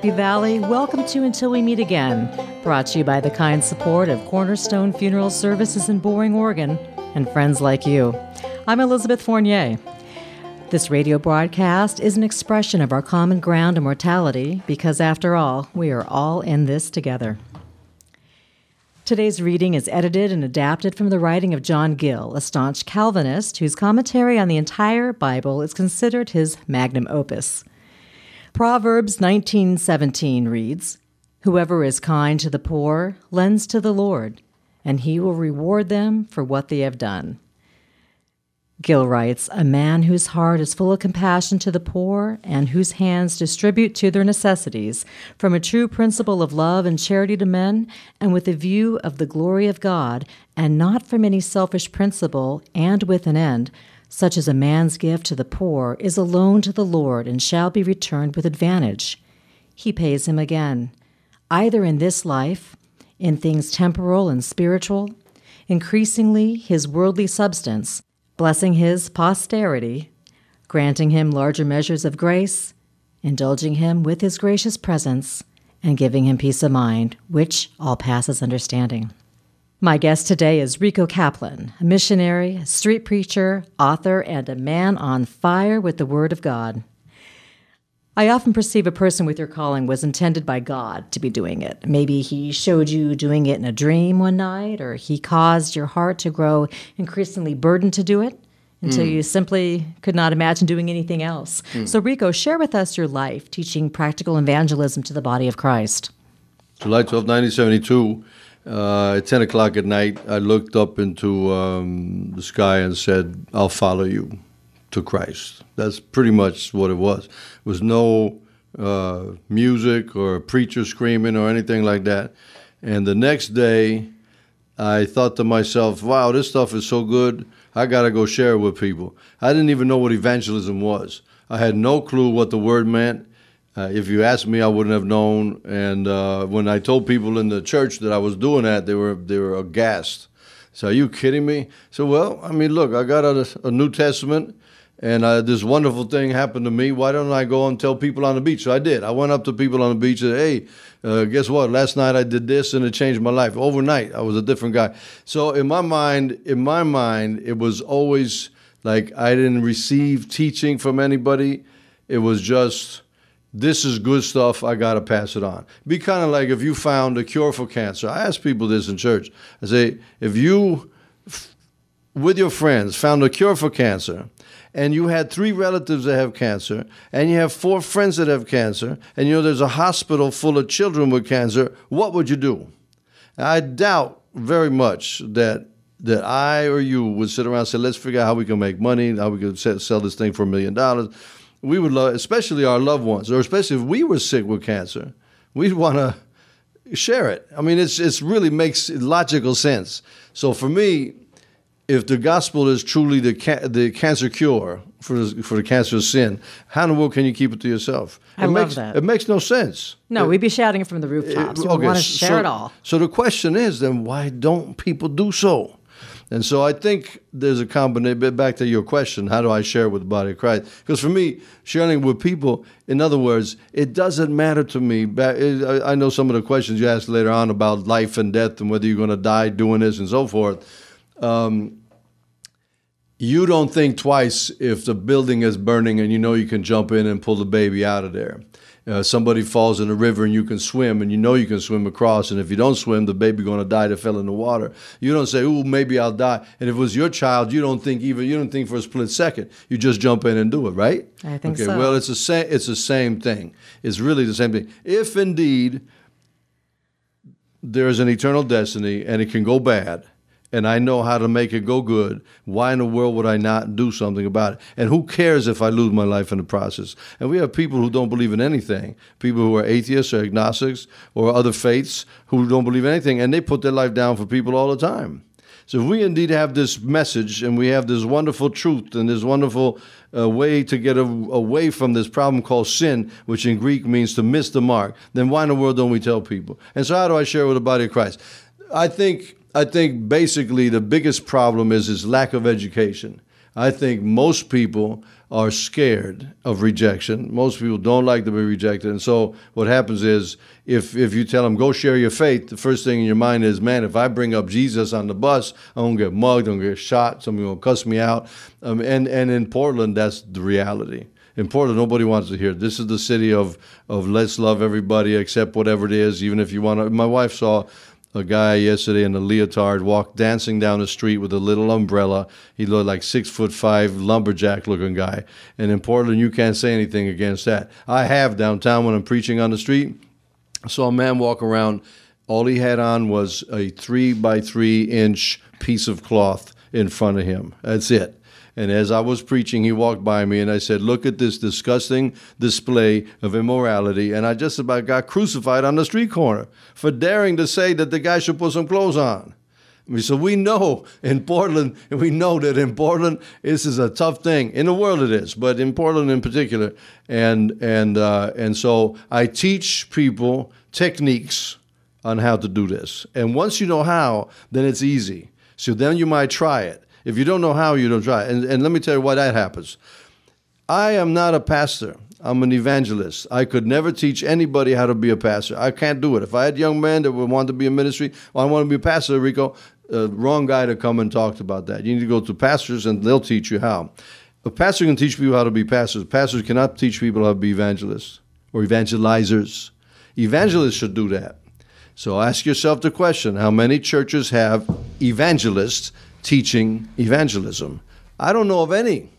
Happy Valley, welcome to Until We Meet Again, brought to you by the kind support of Cornerstone Funeral Services in Boring, Oregon, and friends like you. I'm Elizabeth Fournier. This radio broadcast is an expression of our common ground and mortality because, after all, we are all in this together. Today's reading is edited and adapted from the writing of John Gill, a staunch Calvinist whose commentary on the entire Bible is considered his magnum opus. Proverbs 19:17 reads, "Whoever is kind to the poor lends to the Lord, and he will reward them for what they have done." Gill writes, "A man whose heart is full of compassion to the poor and whose hands distribute to their necessities from a true principle of love and charity to men and with a view of the glory of God and not from any selfish principle and with an end, such as a man's gift to the poor, is a loan to the Lord and shall be returned with advantage. He pays him again, either in this life, in things temporal and spiritual, increasingly his worldly substance, blessing his posterity, granting him larger measures of grace, indulging him with his gracious presence, and giving him peace of mind, which all passes understanding. My guest today is Rico Kaplan, a missionary, a street preacher, author, and a man on fire with the Word of God. I often perceive a person with your calling was intended by God to be doing it. Maybe he showed you doing it in a dream one night, or he caused your heart to grow increasingly burdened to do it until mm. you simply could not imagine doing anything else. Mm. So, Rico, share with us your life teaching practical evangelism to the body of Christ. July 12, 1972 uh, at 10 o'clock at night, I looked up into um, the sky and said, I'll follow you to Christ. That's pretty much what it was. There was no uh, music or preacher screaming or anything like that. And the next day, I thought to myself, wow, this stuff is so good. I got to go share it with people. I didn't even know what evangelism was. I had no clue what the word meant. Uh, if you asked me, I wouldn't have known. And uh, when I told people in the church that I was doing that, they were they were aghast. So, are you kidding me? So, well, I mean, look, I got a, a New Testament, and uh, this wonderful thing happened to me. Why don't I go and tell people on the beach? So I did. I went up to people on the beach and said, "Hey, uh, guess what? Last night I did this, and it changed my life. Overnight, I was a different guy." So, in my mind, in my mind, it was always like I didn't receive teaching from anybody. It was just this is good stuff. I got to pass it on. Be kind of like if you found a cure for cancer. I ask people this in church. I say, if you, with your friends, found a cure for cancer, and you had three relatives that have cancer, and you have four friends that have cancer, and you know there's a hospital full of children with cancer, what would you do? I doubt very much that that I or you would sit around and say, let's figure out how we can make money, how we can sell this thing for a million dollars we would love, especially our loved ones, or especially if we were sick with cancer, we'd want to share it. I mean, it's it's really makes logical sense. So for me, if the gospel is truly the ca- the cancer cure for the, for the cancer of sin, how in the world can you keep it to yourself? I it love makes, that. It makes no sense. No, it, we'd be shouting it from the rooftops. It, we want to share so, it all. So the question is, then why don't people do so? And so I think there's a combination. Back to your question, how do I share with the body of Christ? Because for me, sharing with people, in other words, it doesn't matter to me. I know some of the questions you asked later on about life and death and whether you're going to die doing this and so forth. Um, you don't think twice if the building is burning and you know you can jump in and pull the baby out of there. Uh, somebody falls in a river and you can swim and you know you can swim across. And if you don't swim the baby going to die that fell in the water. You don't say oh maybe i'll die. And if it was your child you don't think even you don't think for a split second. You just jump in and do it right? I think okay so. well it's the same it's the same thing. It's really the same thing. If indeed there is an eternal destiny and it can go bad and I know how to make it go good, why in the world would I not do something about it? And who cares if I lose my life in the process? And we have people who don't believe in anything, people who are atheists or agnostics or other faiths who don't believe anything, and they put their life down for people all the time. So if we indeed have this message and we have this wonderful truth and this wonderful uh, way to get a, away from this problem called sin, which in Greek means to miss the mark, then why in the world don't we tell people? And so how do I share with the body of Christ? I think I think basically the biggest problem is his lack of education. I think most people are scared of rejection. Most people don't like to be rejected. And so what happens is if, if you tell them, go share your faith, the first thing in your mind is, man, if I bring up Jesus on the bus, I'm going to get mugged, I'm going to get shot, somebody's going to cuss me out. Um, and, and in Portland, that's the reality. In Portland, nobody wants to hear. It. This is the city of, of let's love everybody, accept whatever it is, even if you want to. My wife saw a guy yesterday in a leotard walked dancing down the street with a little umbrella. He looked like six foot five lumberjack looking guy. And in Portland, you can't say anything against that. I have downtown when I'm preaching on the street. I saw a man walk around. All he had on was a three by three inch piece of cloth in front of him. That's it. And as I was preaching, he walked by me and I said, Look at this disgusting display of immorality. And I just about got crucified on the street corner for daring to say that the guy should put some clothes on. So we know in Portland, and we know that in Portland, this is a tough thing. In the world, it is, but in Portland in particular. And and uh, and so I teach people techniques on how to do this. And once you know how, then it's easy. So then you might try it. If you don't know how, you don't try. And, and let me tell you why that happens. I am not a pastor. I'm an evangelist. I could never teach anybody how to be a pastor. I can't do it. If I had young men that would want to be a ministry, well, I want to be a pastor, Rico, uh, wrong guy to come and talk about that. You need to go to pastors and they'll teach you how. A pastor can teach people how to be pastors. Pastors cannot teach people how to be evangelists or evangelizers. Evangelists should do that. So ask yourself the question how many churches have evangelists teaching evangelism? I don't know of any.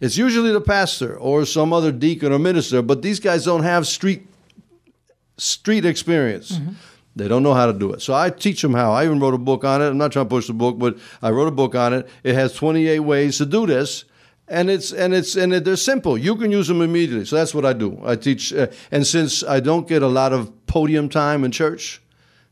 It's usually the pastor or some other deacon or minister, but these guys don't have street street experience. Mm-hmm. They don't know how to do it. So I teach them how. I even wrote a book on it. I'm not trying to push the book, but I wrote a book on it. It has 28 ways to do this. And it's and it's and they're simple. You can use them immediately. So that's what I do. I teach, uh, and since I don't get a lot of podium time in church,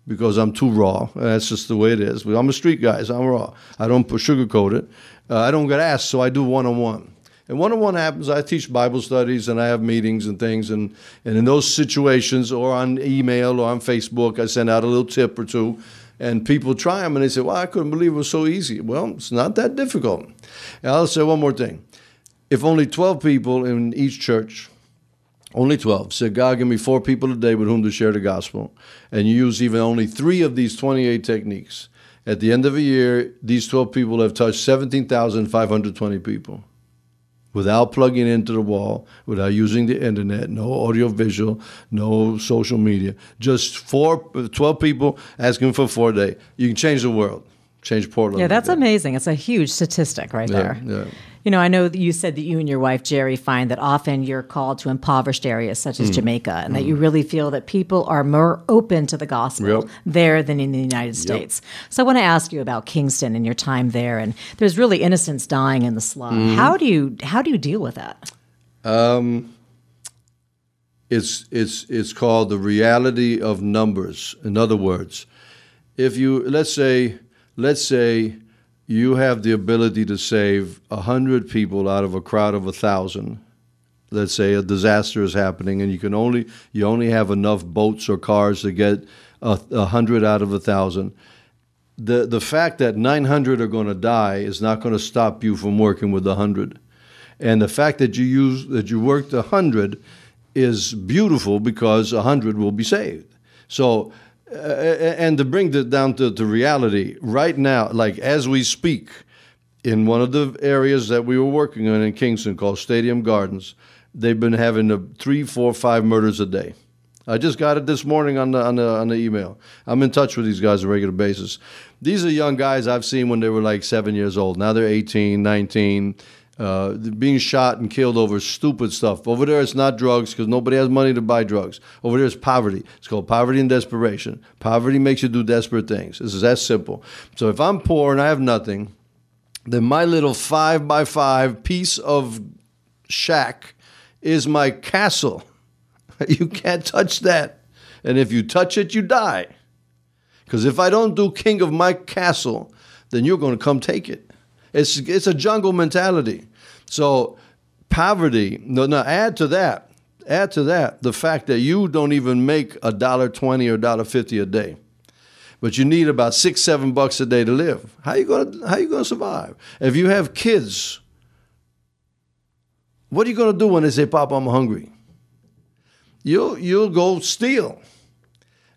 because I'm too raw. That's just the way it is. I'm a street guy, so I'm raw. I don't sugarcoat it. Uh, I don't get asked, so I do one on one. And one on one happens. I teach Bible studies and I have meetings and things. And, and in those situations, or on email or on Facebook, I send out a little tip or two. And people try them and they say, Well, I couldn't believe it was so easy. Well, it's not that difficult. And I'll say one more thing. If only 12 people in each church only 12. Said, God, give me four people a day with whom to share the gospel. And you use even only three of these 28 techniques. At the end of a year, these 12 people have touched 17,520 people without plugging into the wall, without using the internet, no audio visual, no social media. Just four, 12 people asking for four day. You can change the world, change Portland. Yeah, that's amazing. It's a huge statistic right yeah, there. Yeah. You know, I know that you said that you and your wife, Jerry, find that often you're called to impoverished areas such as mm. Jamaica, and mm. that you really feel that people are more open to the gospel yep. there than in the United States. Yep. So I want to ask you about Kingston and your time there. And there's really innocents dying in the slum. Mm. How do you how do you deal with that? Um, it's it's it's called the reality of numbers. In other words, if you let's say let's say you have the ability to save 100 people out of a crowd of 1,000. Let's say a disaster is happening and you can only you only have enough boats or cars to get a 100 out of 1,000. The the fact that 900 are going to die is not going to stop you from working with 100. And the fact that you use that you worked 100 is beautiful because 100 will be saved. So uh, and to bring it down to, to reality, right now, like as we speak, in one of the areas that we were working on in Kingston called Stadium Gardens, they've been having a three, four, five murders a day. I just got it this morning on the, on the on the email. I'm in touch with these guys on a regular basis. These are young guys I've seen when they were like seven years old. Now they're 18, 19 uh, being shot and killed over stupid stuff. Over there, it's not drugs because nobody has money to buy drugs. Over there, it's poverty. It's called poverty and desperation. Poverty makes you do desperate things. This is that simple. So if I'm poor and I have nothing, then my little five by five piece of shack is my castle. you can't touch that. And if you touch it, you die. Because if I don't do king of my castle, then you're going to come take it. It's, it's a jungle mentality. So poverty. No, no. Add to that. Add to that the fact that you don't even make a dollar twenty or dollar fifty a day. but you need about six, seven bucks a day to live. How you gonna how you gonna survive? If you have kids, what are you gonna do when they say, "Papa, I'm hungry"? You'll you'll go steal.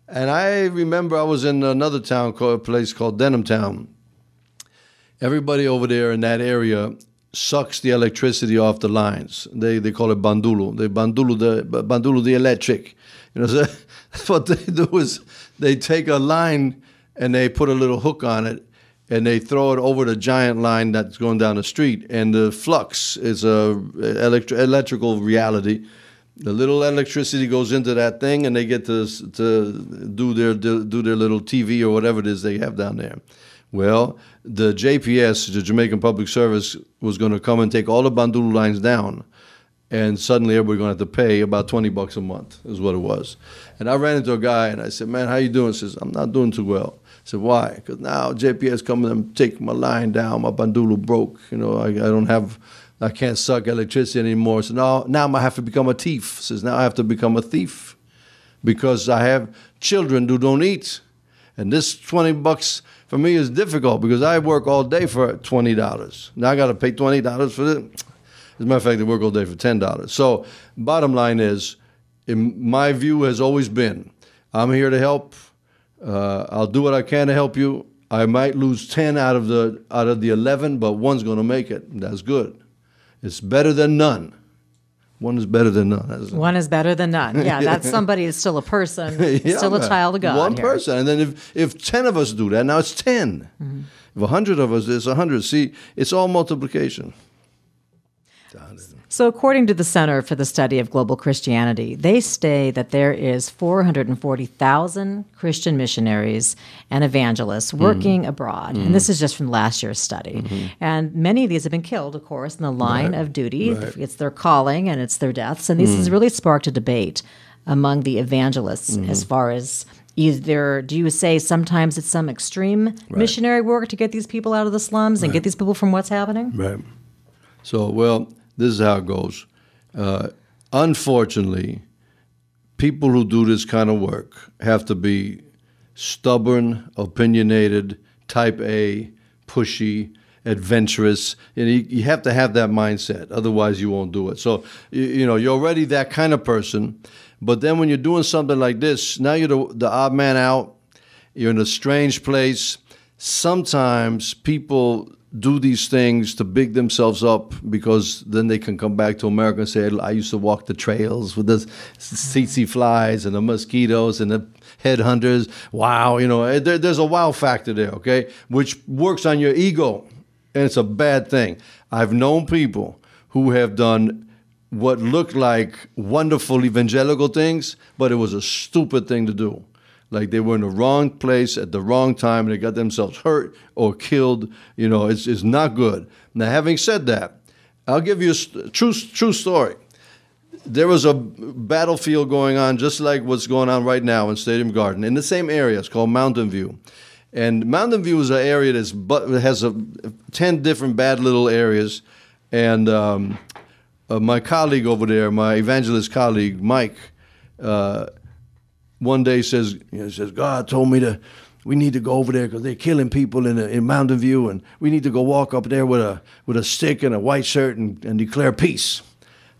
And I remember I was in another town called a place called Denham Town. Everybody over there in that area sucks the electricity off the lines. They they call it bandulu. They bandulo the bandulu the electric. You know, so what they do is they take a line and they put a little hook on it and they throw it over the giant line that's going down the street. And the flux is a electri- electrical reality. The little electricity goes into that thing, and they get to to do their do their little TV or whatever it is they have down there. Well, the JPS, the Jamaican Public Service, was going to come and take all the Bandulu lines down, and suddenly everybody going to have to pay about twenty bucks a month is what it was. And I ran into a guy and I said, "Man, how you doing?" He says, "I'm not doing too well." I said, "Why?" Because now JPS coming and take my line down. My Bandulu broke. You know, I, I don't have. I can't suck electricity anymore. So now, now gonna have to become a thief. Says now I have to become a thief because I have children who don't eat, and this twenty bucks for me is difficult because I work all day for twenty dollars. Now I got to pay twenty dollars for this. As a matter of fact, I work all day for ten dollars. So, bottom line is, in my view has always been, I'm here to help. Uh, I'll do what I can to help you. I might lose ten out of the out of the eleven, but one's going to make it. That's good. It's better than none. One is better than none. That's- One is better than none. Yeah, that's somebody is still a person, Yeah, still a child of God. One here. person, and then if if ten of us do that, now it's 10 Mm-hmm. If a hundred of us, it's a hundred. See, it's all multiplication. So, according to the Center for the Study of Global Christianity, they say that there is 440,000 Christian missionaries and evangelists Mm-hmm. working abroad, and this is just from last year's study. And many of these have been killed, of course, in the line of duty. Right. Mm. It's their calling and it's their deaths, and this has really sparked a debate among the evangelists Mm-hmm. as far as. Either do you say sometimes it's some extreme missionary work to get these people out of the slums and get these people from what's happening? Right. So, well, this is how it goes. Uh, unfortunately, people who do this kind of work have to be stubborn, opinionated, type A, pushy, adventurous. And you, you have to have that mindset. Otherwise, you won't do it. So, you, you know, you're already that kind of person. But then when you're doing something like this, now you're the, the odd man out. You're in a strange place. Sometimes people do these things to big themselves up because then they can come back to America and say, I used to walk the trails with the tsetse flies and the mosquitoes and the headhunters. Wow, you know, eh, there, there's a wow factor there, okay, which works on your ego, and it's a bad thing. I've known people who have done what looked like wonderful evangelical things, but it was a stupid thing to do. Like they were in the wrong place at the wrong time and they got themselves hurt or killed. You know, it's, it's not good. Now, having said that, I'll give you a true, true story. There was a battlefield going on just like what's going on right now in Stadium Garden in the same area. It's called Mountain View. And Mountain View is an area that's but has a, 10 different bad little areas. And um, uh, my colleague over there, my evangelist colleague, Mike, uh, one day says, you know, says God told me to, we need to go over there because they're killing people in, in Mountain View, and we need to go walk up there with a with a stick and a white shirt and, and declare peace.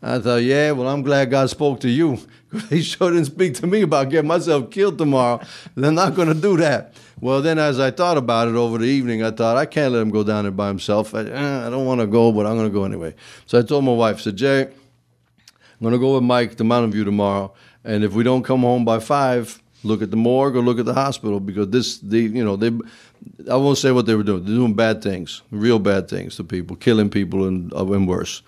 I thought, yeah, well, I'm glad God spoke to you. he sure didn't speak to me about getting myself killed tomorrow. They're not going to do that. Well, then as I thought about it over the evening, I thought, I can't let him go down there by himself. I, eh, I don't want to go, but I'm going to go anyway. So I told my wife, I said, Jay, I'm going to go with Mike to Mountain View tomorrow. And if we don't come home by five, look at the morgue or look at the hospital because this, the, you know, they, I won't say what they were doing. They're doing bad things, real bad things to people, killing people and, uh, and worse.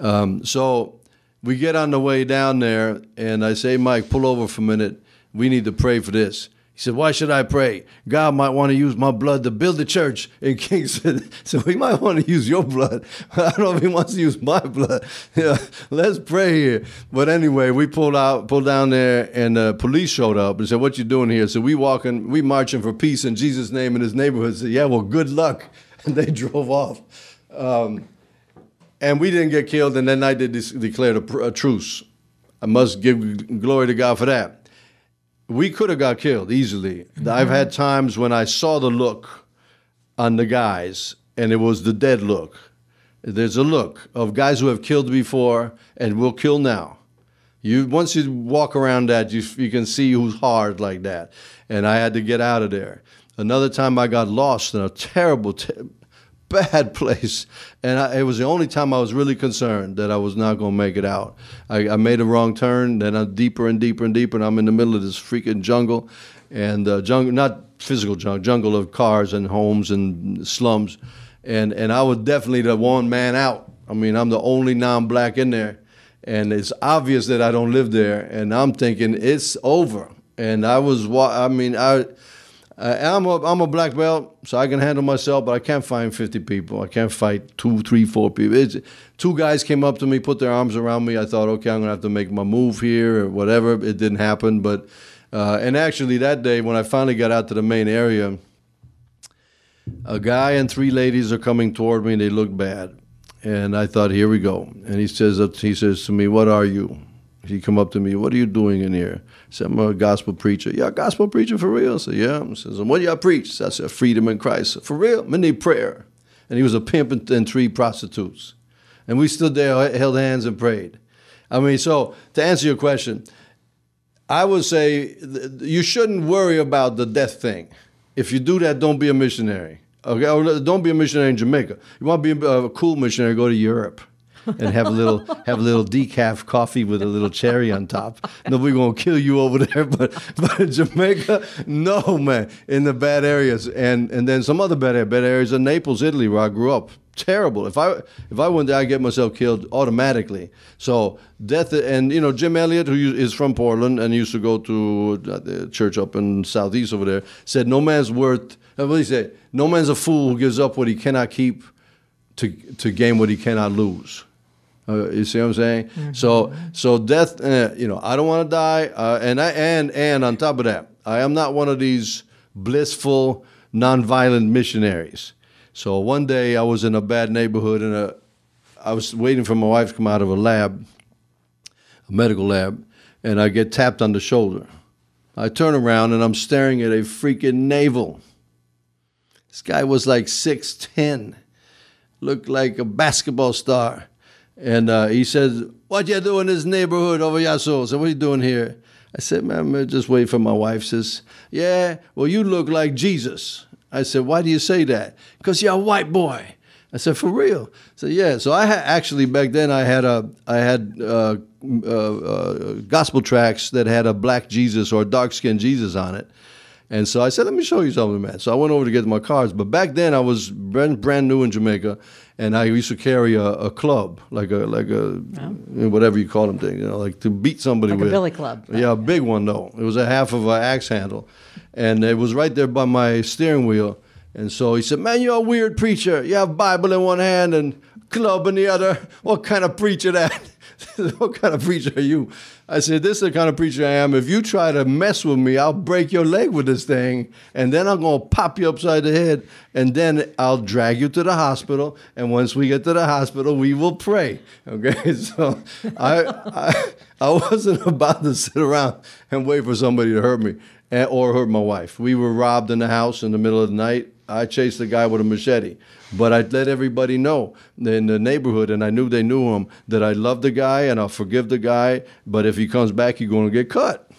Um, so we get on the way down there, and I say, Mike, pull over for a minute. We need to pray for this. Said, Why should I pray? God might want to use my blood to build the church in Kingston. So he might want to use your blood. I don't know if he wants to use my blood. Yeah, let's pray here. But anyway, we pulled out, pulled down there, and the police showed up and said, What you doing here? So we walking, we marching for peace in Jesus' name in his neighborhood. Said, Yeah, well, good luck. And they drove off. Um, and we didn't get killed. And that night they declared a, a truce. I must give glory to God for that. We could have got killed easily. I've had mm-hmm. times when I saw the look on the guys, and it was the dead look. There's a look of guys who have killed before and will kill now. You once you walk around that, you you can see who's hard like that. And I had to get out of there. Another time I got lost in a terrible, te- bad place, and I, it was the only time I was really concerned that I was not going to make it out. I, I made a wrong turn, then I'm deeper and deeper and deeper, and I'm in the middle of this freaking jungle, and uh, jungle not physical jungle, jungle of cars and homes and slums, and and I was definitely the one man out. I mean, I'm the only non-black in there, and it's obvious that I don't live there, and I'm thinking it's over. And I was, wa- I mean, I. Uh, I'm a I'm a black belt, so I can handle myself, but I can't fight 50 people. I can't fight two, three, four people. It's, two guys came up to me, put their arms around me. I thought, okay, I'm gonna have to make my move here or whatever. It didn't happen, but uh, and actually that day when I finally got out to the main area, a guy and three ladies are coming toward me. and They look bad, and I thought, here we go. And he says he says to me, "What are you?" He come up to me, "What are you doing in here?" I said, "I'm a gospel preacher." Yeah, gospel preacher for real? I said, "Yeah." He says, "What do y'all preach?" I said, "Freedom in Christ." For real? I need prayer. And he was a pimp and, and three prostitutes, and we stood there, held hands, and prayed. I mean, so to answer your question, I would say you shouldn't worry about the death thing. If you do that, don't be a missionary. Okay, or don't be a missionary in Jamaica. You want to be a cool missionary, go to Europe and have a little have a little decaf coffee with a little cherry on top. Nobody gonna kill you over there, but but Jamaica, no man, in the bad areas, and and then some other bad bad areas in Naples, Italy, where I grew up. Terrible. If I if I went there, I'd get myself killed automatically. So death, and you know Jim Elliot, who is from Portland and used to go to uh, the church up in southeast over there, said, "No man's worth." Uh, what did he say? No man's a fool who gives up what he cannot keep to to gain what he cannot lose. Uh, you see what I'm saying? Mm-hmm. So so death. Uh, you know, I don't want to die, uh, and I and and on top of that, I am not one of these blissful, nonviolent missionaries. So one day I was in a bad neighborhood, and a, I was waiting for my wife to come out of a lab, a medical lab, and I get tapped on the shoulder. I turn around and I'm staring at a freaking navel. This guy was like six ten, looked like a basketball star. And uh, he says, What you doing in this neighborhood over? I said, What you doing here? I said, Man, I'm just waiting for my wife. Says, Yeah, well, you look like Jesus. I said, Why do you say that? Because you're a white boy. I said, For real? I said, Yeah. So I had actually back then I had a I had uh, uh, uh, gospel tracks that had a black Jesus or dark skinned Jesus on it. And so I said, let me show you something, man. So I went over to get my cards. But back then I was brand, brand new in Jamaica, and I used to carry a, a club, like a like a oh. whatever you call them thing, you know, like to beat somebody like with. a billy club. Yeah, a big one though. It was a half of an axe handle, and it was right there by my steering wheel. And so he said, "Man, you're a weird preacher. You have Bible in one hand and club in the other. What kind of preacher that?" what kind of preacher are you? I said, this is the kind of preacher I am. If you try to mess with me, I'll break your leg with this thing, and then I'm going to pop you upside the head, and then I'll drag you to the hospital. And once we get to the hospital, we will pray. Okay, so I, I, I wasn't about to sit around and wait for somebody to hurt me or hurt my wife. We were robbed in the house in the middle of the night. I chased the guy with a machete. But I'd let everybody know in the neighborhood, and I knew they knew him, that I love the guy and I'll forgive the guy. But if he comes back, he's going to get cut.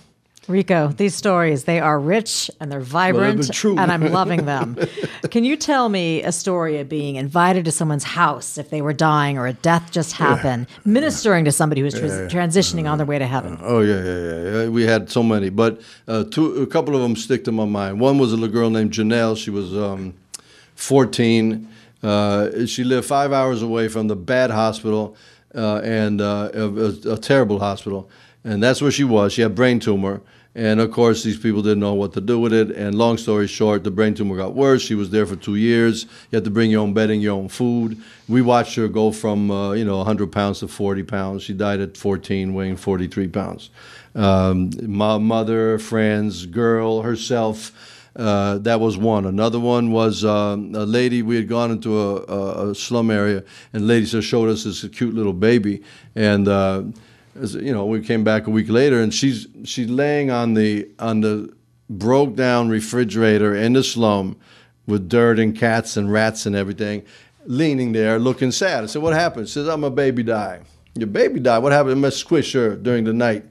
Rico, these stories, they are rich and they're vibrant, well, and I'm loving them. Can you tell me a story of being invited to someone's house if they were dying or a death just happened, yeah. ministering to somebody who was yeah. transitioning on their way to heaven? Oh, yeah, yeah, yeah. We had so many, but uh, two, a couple of them stick to my mind. One was a little girl named Janelle. She was um, 14 uh, she lived five hours away from the bad hospital uh, and uh, a, a, terrible hospital, and that's where she was. She had brain tumor, and of course these people didn't know what to do with it. And long story short, the brain tumor got worse. She was there for two years. You had to bring your own bedding, your own food. We watched her go from uh, you know 100 pounds to 40 pounds. She died at 14, weighing 43 pounds. Um, my mother, friends, girl, herself uh, that was one. Another one was um, a lady. We had gone into a, a, slum area, and lady just showed us this cute little baby, and uh, as, you know, we came back a week later, and she's she's laying on the on the broke down refrigerator in the slum with dirt and cats and rats and everything, leaning there, looking sad. I said, "What happened?" She says, "I'm a baby died." Your baby died. What happened? It must squish her during the night.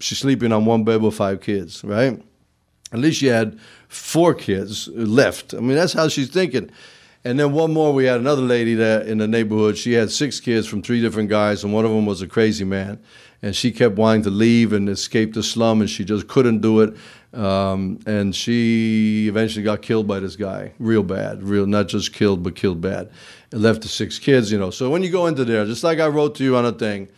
She's sleeping on one bed with five kids, right? At least she had four kids left. I mean, that's how she's thinking. And then one more, we had another lady that in the neighborhood. She had six kids from three different guys, and one of them was a crazy man. And she kept wanting to leave and escape the slum, and she just couldn't do it. Um, and she eventually got killed by this guy, real bad, real not just killed, but killed bad. And left the six kids, you know. So when you go into there, just like I wrote to you on a thing,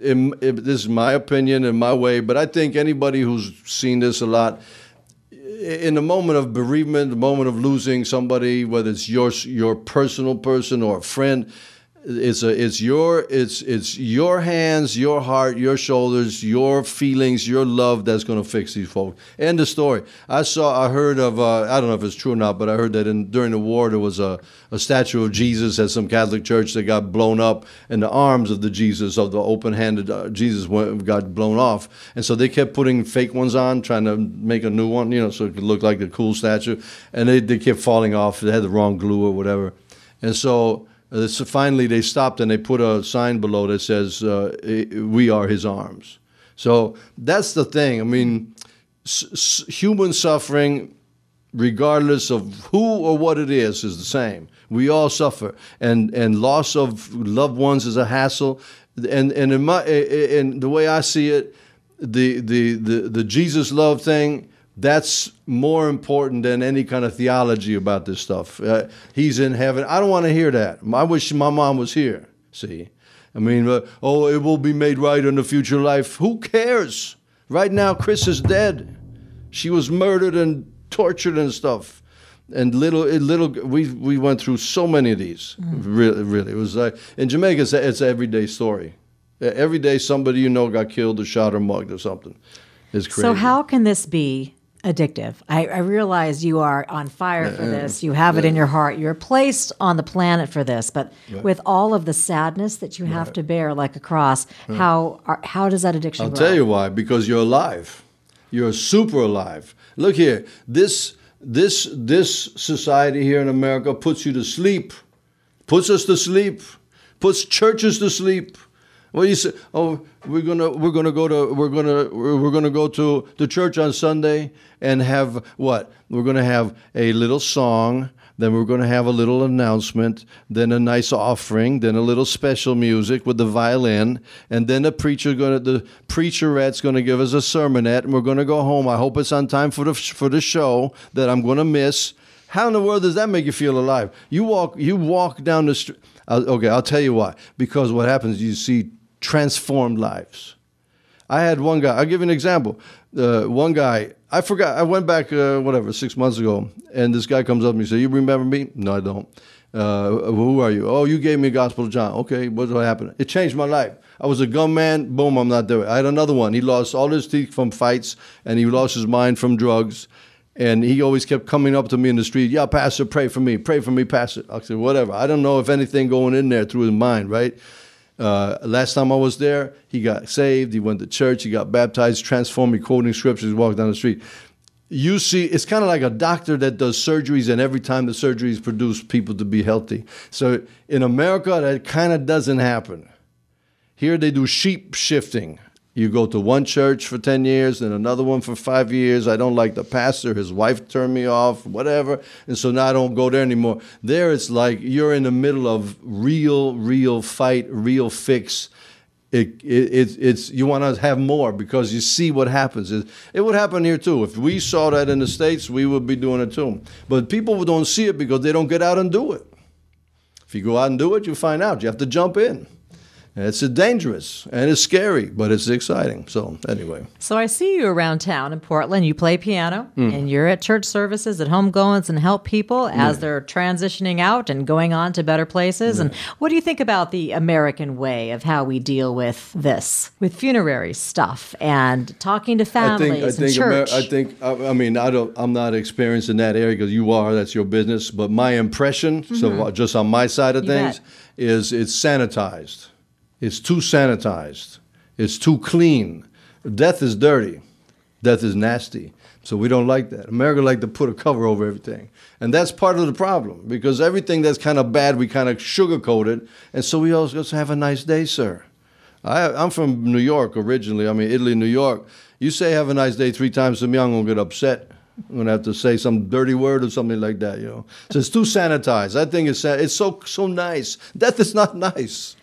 in, in, this is my opinion and my way, but I think anybody who's seen this a lot, in the moment of bereavement, the moment of losing somebody, whether it's your your personal person or a friend, it's a it's your it's it's your hands your heart your shoulders your feelings your love that's going to fix these folks. End the story. I saw i heard of uh, i don't know if it's true or not but i heard that in during the war there was a, a statue of jesus at some catholic church that got blown up and the arms of the jesus of the open-handed uh, jesus went, got blown off. And so they kept putting fake ones on trying to make a new one you know so it could look like a cool statue. And they, they kept falling off. They had the wrong glue or whatever. And so uh, so finally, they stopped and they put a sign below that says, uh, "We are His arms." So that's the thing. I mean, human suffering, regardless of who or what it is, is the same. We all suffer, and and loss of loved ones is a hassle. And and in my in the way I see it, the the the, the Jesus love thing that's more important than any kind of theology about this stuff. Uh, he's in heaven. I don't want to hear that. I wish my mom was here. See, I mean, uh, oh, it will be made right in the future life. Who cares? Right now, Chris is dead. She was murdered and tortured and stuff. And little, little, we we went through so many of these. Mm. Really, really, it was like in Jamaica. It's, a, it's an everyday story. Every day, somebody you know got killed or shot or mugged or something. It's crazy. So how can this be addictive. I, I, realize you are on fire for this. You have it in your heart. You're placed on the planet for this. But right. with all of the sadness that you have right. to bear, like a cross, right. how are, how does that addiction? I'll grow? tell you why. Because you're alive. You're super alive. Look here. This this this society here in America puts you to sleep. Puts us to sleep. Puts churches to sleep. Well, you say, oh, we're gonna we're gonna go to we're gonna we're gonna go to the church on Sunday and have what? We're gonna have a little song. Then we're going to have a little announcement, then a nice offering, then a little special music with the violin, and then the preacher going to the preacherette's going to give us a sermonette, and we're going to go home. I hope it's on time for the for the show that I'm going to miss. How in the world does that make you feel alive? You walk you walk down the street. Uh, okay, I'll tell you why. Because what happens, you see transformed lives. I had one guy, I'll give you an example. Uh, one guy, I forgot, I went back, uh, whatever, six months ago, and this guy comes up to me and says, You remember me? No, I don't. Uh, who are you? Oh, you gave me Gospel of John. Okay, what happened? It changed my life. I was a gunman, boom, I'm not there. I had another one. He lost all his teeth from fights, and he lost his mind from drugs. And he always kept coming up to me in the street, yeah, Pastor, pray for me, pray for me, Pastor. I said, whatever. I don't know if anything going in there through his mind, right? Uh, last time I was there, he got saved. He went to church. He got baptized, transformed. He quoting scriptures. Walked down the street. You see, it's kind of like a doctor that does surgeries, and every time the surgeries produce people to be healthy. So in America, that kind of doesn't happen. Here they do sheep shifting. You go to one church for 10 years and another one for five years. I don't like the pastor. His wife turned me off, whatever. And so now I don't go there anymore. There it's like you're in the middle of real, real fight, real fix. It, it, it's you want to have more because you see what happens. It, it would happen here too. If we saw that in the States, we would be doing it too. But people don't see it because they don't get out and do it. If you go out and do it, you find out. You have to jump in. It's dangerous and it's scary, but it's exciting. So anyway. So I see you around town in Portland. You play piano mm. and you're at church services, at homegoings, and help people as yeah. they're transitioning out and going on to better places. Yeah. And what do you think about the American way of how we deal with this, with funerary stuff and talking to families I think, I think church? Amer- I think. I, I, mean, I don't. I'm not experienced in that area because you are. That's your business. But my impression, mm-hmm. so just on my side of you things, bet. is it's sanitized it's too sanitized. It's too clean. Death is dirty. Death is nasty. So we don't like that. America like to put a cover over everything. And that's part of the problem because everything that's kind of bad, we kind of sugarcoat it. And so we always have a nice day, sir. I, I'm from New York originally. I mean, Italy, New York. You say have a nice day three times to me, I'm going to get upset. I'm going to have to say some dirty word or something like that, you know. So it's too sanitized. I think it's, it's so, so nice. Death is not nice.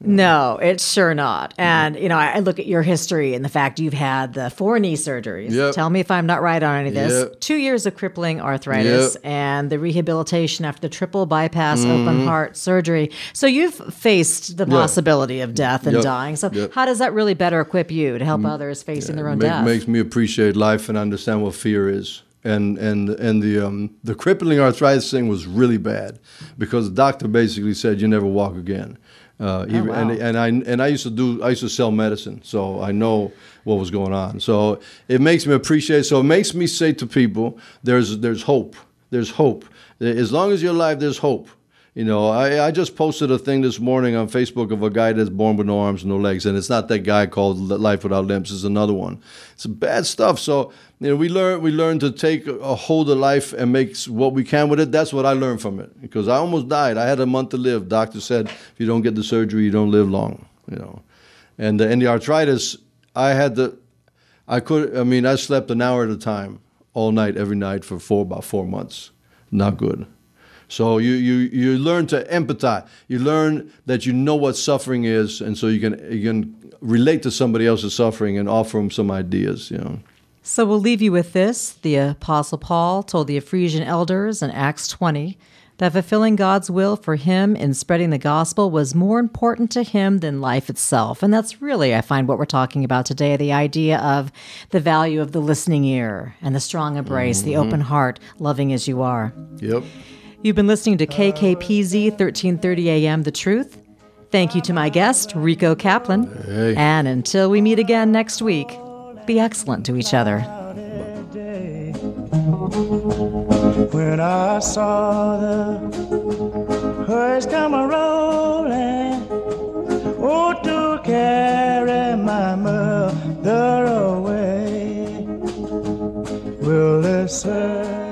No, it's sure not. And, you know, I look at your history and the fact you've had the four knee surgeries. Yep. Tell me if I'm not right on any of this. Yep. Two years of crippling arthritis Yep. and the rehabilitation after the triple bypass Mm-hmm. open heart surgery. So you've faced the possibility of death and dying. So, how does that really better equip you to help others facing their own Make- death? Makes me appreciate life and understand what fear is. And and and the um, the crippling arthritis thing was really bad because the doctor basically said you never walk again. Uh, even, wow. and and I and I used to do I used to sell medicine, so I know what was going on. So it makes me appreciate. So it makes me say to people, there's there's hope. There's hope. As long as you're alive, there's hope. You know, I, I just posted a thing this morning on Facebook of a guy that's born with no arms, no legs, and it's not that guy called Life Without Limbs. It's another one. It's bad stuff. So you know, we learn we learn to take a hold of life and make what we can with it. That's what I learned from it because I almost died. I had a month to live. Doctor said if you don't get the surgery, you don't live long. You know, and the, and the arthritis, I had the, I could. I mean, I slept an hour at a time all night, every night for four about four months. Not good. So you, you, you learn to empathize. You learn that you know what suffering is, and so you can you can relate to somebody else's suffering and offer them some ideas. You know. So we'll leave you with this. The Apostle Paul told the Ephesian elders in Acts 20 that fulfilling God's will for him in spreading the gospel was more important to him than life itself. And that's really, I find, what we're talking about today the idea of the value of the listening ear and the strong embrace, the mm-hmm. open heart, loving as you are. Yep. You've been listening to KKPZ 1330 AM The Truth. Thank you to my guest, Rico Kaplan. Hey. And until we meet again next week, be excellent to each other. When I saw the hurries come a rolling, oh, to carry my mother away. Will listen.